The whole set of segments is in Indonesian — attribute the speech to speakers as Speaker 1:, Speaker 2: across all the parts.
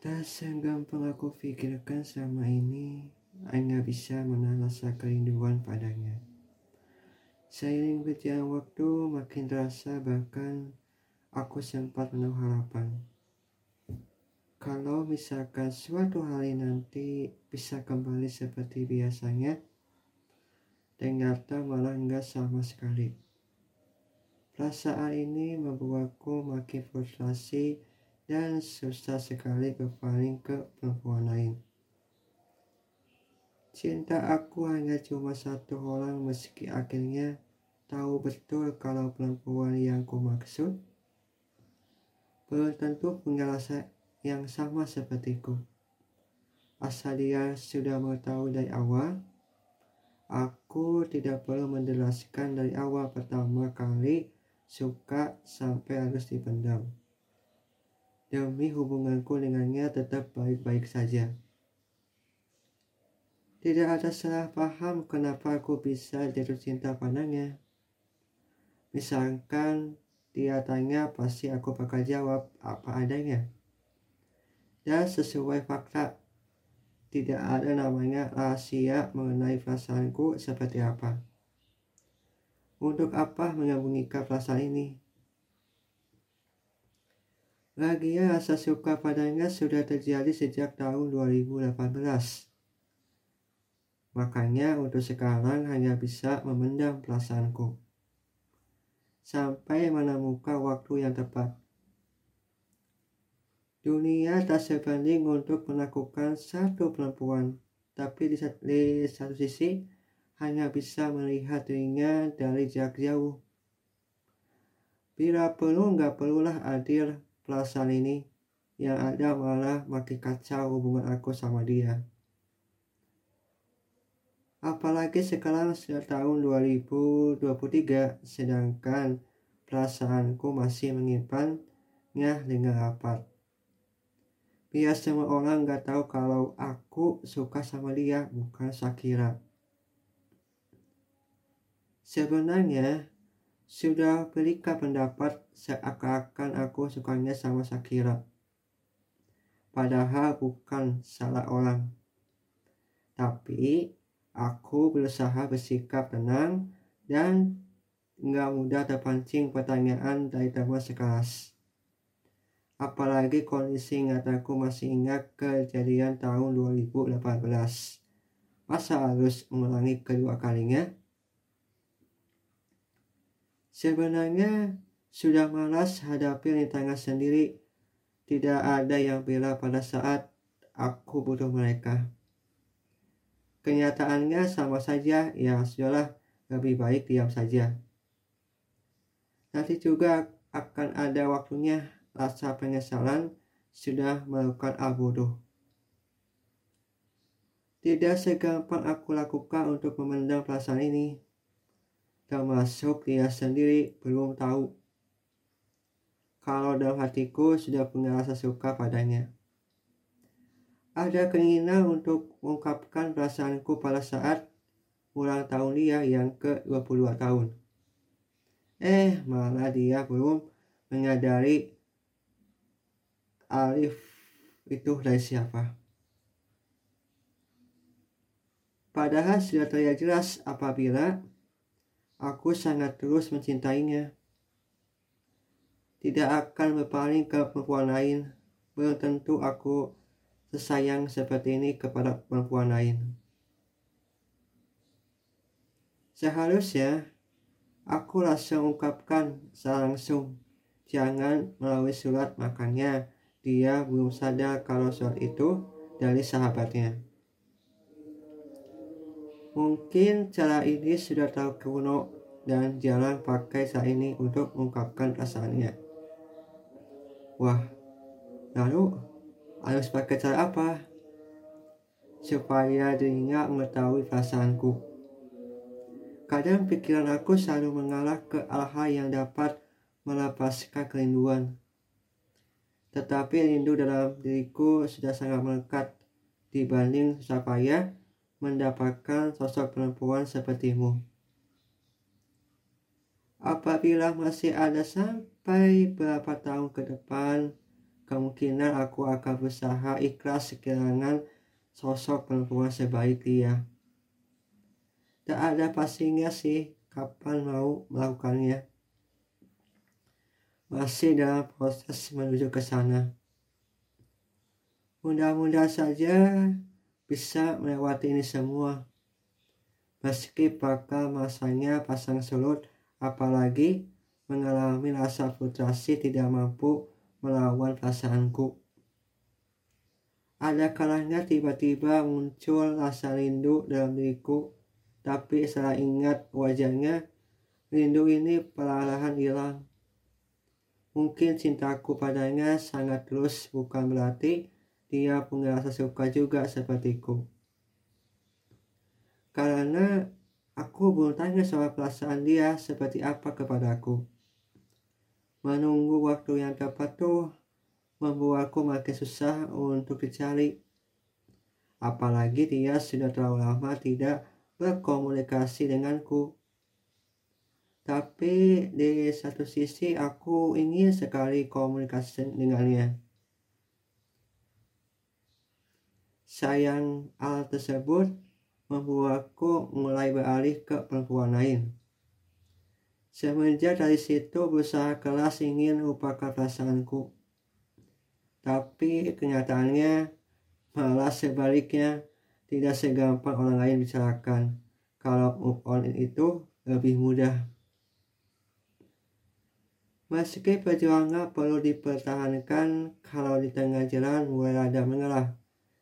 Speaker 1: Tak segampang aku pikirkan selama ini, hanya bisa menahan rasa kerinduan padanya. Seiring berjalan waktu, makin terasa bahkan aku sempat menaruh harapan. Kalau misalkan suatu hari nanti bisa kembali seperti biasanya, ternyata malah enggak sama sekali. Perasaan ini membuatku makin frustrasi dan susah sekali berpaling ke perempuan lain. Cinta aku hanya cuma satu orang meski akhirnya tahu betul kalau perempuan yang ku maksud belum tentu punya yang sama sepertiku. Asal dia sudah mengetahui dari awal, aku tidak perlu menjelaskan dari awal pertama kali suka sampai harus dipendam. Demi hubunganku dengannya tetap baik-baik saja. Tidak ada salah paham kenapa aku bisa jatuh cinta padanya. Misalkan dia tanya pasti aku bakal jawab apa adanya dan sesuai fakta. Tidak ada namanya rahasia mengenai perasaanku seperti apa. Untuk apa menyembunyikan perasaan ini? Lagian rasa suka padanya sudah terjadi sejak tahun 2018. Makanya untuk sekarang hanya bisa memendam perasaanku. Sampai menemukan waktu yang tepat. Dunia tak sebanding untuk melakukan satu perempuan, tapi di, di satu sisi hanya bisa melihat dirinya dari jarak jauh. Bila perlu nggak perlulah adil perasaan ini, yang ada malah makin kacau hubungan aku sama dia. Apalagi sekarang sudah tahun 2023, sedangkan perasaanku masih menyimpannya dengan rapat biar semua orang nggak tahu kalau aku suka sama dia bukan Shakira sebenarnya sudah berikan pendapat seakan-akan aku sukanya sama Shakira padahal bukan salah orang tapi aku berusaha bersikap tenang dan nggak mudah terpancing pertanyaan dari teman sekelas Apalagi kondisi ingataku masih ingat kejadian tahun 2018. Masa harus mengulangi kedua kalinya? Sebenarnya sudah malas hadapi rintangan sendiri. Tidak ada yang bila pada saat aku butuh mereka. Kenyataannya sama saja, ya sudahlah lebih baik diam saja. Nanti juga akan ada waktunya rasa penyesalan sudah melakukan al-bodoh. Tidak segampang aku lakukan untuk memendam perasaan ini. Termasuk dia sendiri belum tahu. Kalau dalam hatiku sudah punya rasa suka padanya. Ada keinginan untuk mengungkapkan perasaanku pada saat ulang tahun dia yang ke-22 tahun. Eh, malah dia belum menyadari Alif itu dari siapa? Padahal sudah terlihat jelas apabila aku sangat terus mencintainya. Tidak akan berpaling ke perempuan lain. Belum tentu aku sesayang seperti ini kepada perempuan lain. Seharusnya aku langsung ungkapkan langsung. Jangan melalui surat makanya dia belum sadar kalau surat itu dari sahabatnya. Mungkin cara ini sudah tahu kuno dan jarang pakai saat ini untuk mengungkapkan perasaannya. Wah, lalu harus pakai cara apa? Supaya dirinya mengetahui perasaanku. Kadang pikiran aku selalu mengalah ke hal-hal yang dapat melepaskan kerinduan tetapi rindu dalam diriku sudah sangat melekat dibanding susah payah mendapatkan sosok perempuan sepertimu. Apabila masih ada sampai berapa tahun ke depan kemungkinan aku akan berusaha ikhlas kehilangan sosok perempuan sebaik dia. Tak ada pastinya sih kapan mau melakukannya. Masih dalam proses menuju ke sana. Mudah-mudahan saja bisa melewati ini semua. Meski bakal masanya pasang surut, apalagi mengalami rasa frustrasi tidak mampu melawan perasaanku. Ada kalanya tiba-tiba muncul rasa rindu dalam diriku, tapi setelah ingat wajahnya, rindu ini perlahan hilang. Mungkin cintaku padanya sangat terus bukan berarti dia rasa suka juga sepertiku. Karena aku belum tanya soal perasaan dia seperti apa kepadaku. Menunggu waktu yang tepat tuh membuatku makin susah untuk dicari. Apalagi dia sudah terlalu lama tidak berkomunikasi denganku. Tapi di satu sisi aku ingin sekali komunikasi dengannya. Sayang hal tersebut membuatku mulai beralih ke perempuan lain. Semenjak dari situ berusaha keras ingin lupakan perasaanku. Tapi kenyataannya malah sebaliknya tidak segampang orang lain bicarakan. Kalau move on itu lebih mudah. Meski perjuangan perlu dipertahankan kalau di tengah jalan mulai ada mengalah.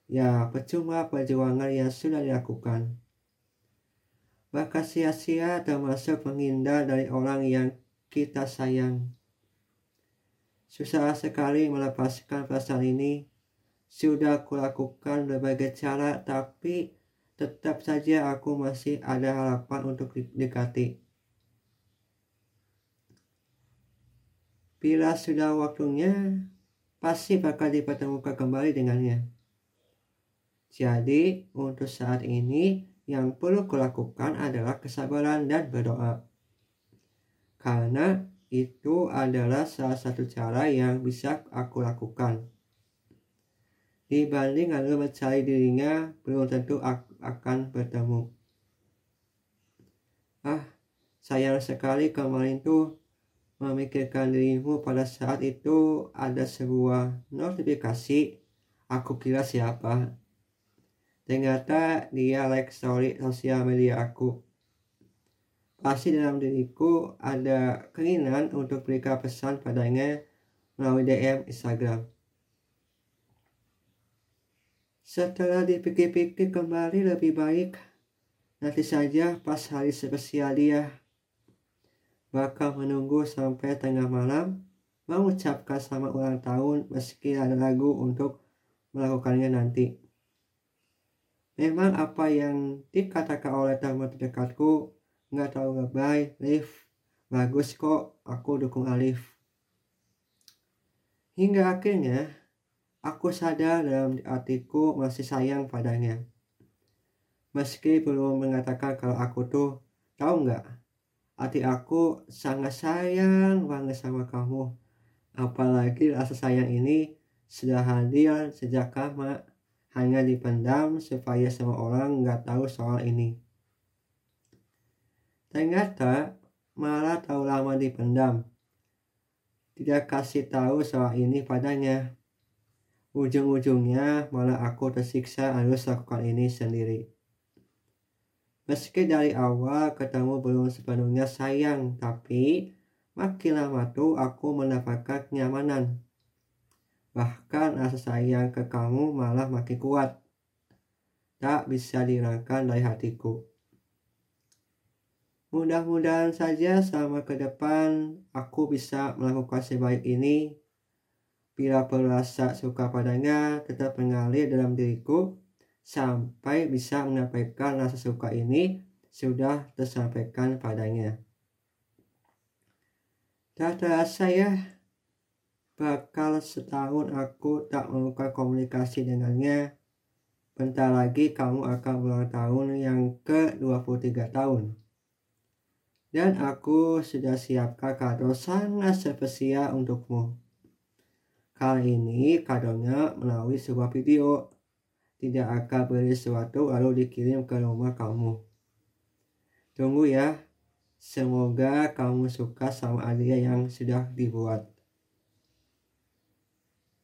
Speaker 1: Ya percuma perjuangan yang sudah dilakukan maka sia-sia termasuk menghindar dari orang yang kita sayang. Susah sekali melepaskan perasaan ini. Sudah kulakukan berbagai cara, tapi tetap saja aku masih ada harapan untuk dekati. Bila sudah waktunya, pasti bakal dipertemukan kembali dengannya. Jadi, untuk saat ini, yang perlu kulakukan adalah kesabaran dan berdoa. Karena itu adalah salah satu cara yang bisa aku lakukan. Dibanding lalu mencari dirinya, belum tentu akan bertemu. Ah, sayang sekali kemarin tuh memikirkan dirimu pada saat itu ada sebuah notifikasi aku kira siapa Ternyata dia like story sosial media aku. Pasti dalam diriku ada keinginan untuk berikan pesan padanya melalui DM Instagram. Setelah dipikir-pikir kembali lebih baik, nanti saja pas hari spesial dia bakal menunggu sampai tengah malam mengucapkan selamat ulang tahun meski ada lagu untuk melakukannya nanti. Memang apa yang dikatakan oleh teman terdekatku nggak tahu lebay, Liv. Bagus kok, aku dukung Alif. Hingga akhirnya, aku sadar dalam hatiku masih sayang padanya. Meski belum mengatakan kalau aku tuh, tahu nggak? Hati aku sangat sayang banget sama kamu. Apalagi rasa sayang ini sudah hadir sejak lama hanya dipendam supaya semua orang nggak tahu soal ini. Ternyata malah tahu lama dipendam. Tidak kasih tahu soal ini padanya. Ujung-ujungnya malah aku tersiksa harus lakukan ini sendiri. Meski dari awal ketemu belum sepenuhnya sayang, tapi makin lama tuh aku mendapatkan kenyamanan Bahkan rasa sayang ke kamu malah makin kuat. Tak bisa dihilangkan dari hatiku. Mudah-mudahan saja selama ke depan aku bisa melakukan sebaik ini. Bila perlu rasa suka padanya tetap mengalir dalam diriku sampai bisa menyampaikan rasa suka ini sudah tersampaikan padanya. Tak terasa ya, Bakal setahun aku tak melakukan komunikasi dengannya. Bentar lagi kamu akan ulang tahun yang ke-23 tahun. Dan aku sudah siapkan kado sangat spesial untukmu. Kali ini kadonya melalui sebuah video. Tidak akan beli sesuatu lalu dikirim ke rumah kamu. Tunggu ya. Semoga kamu suka sama hadiah yang sudah dibuat.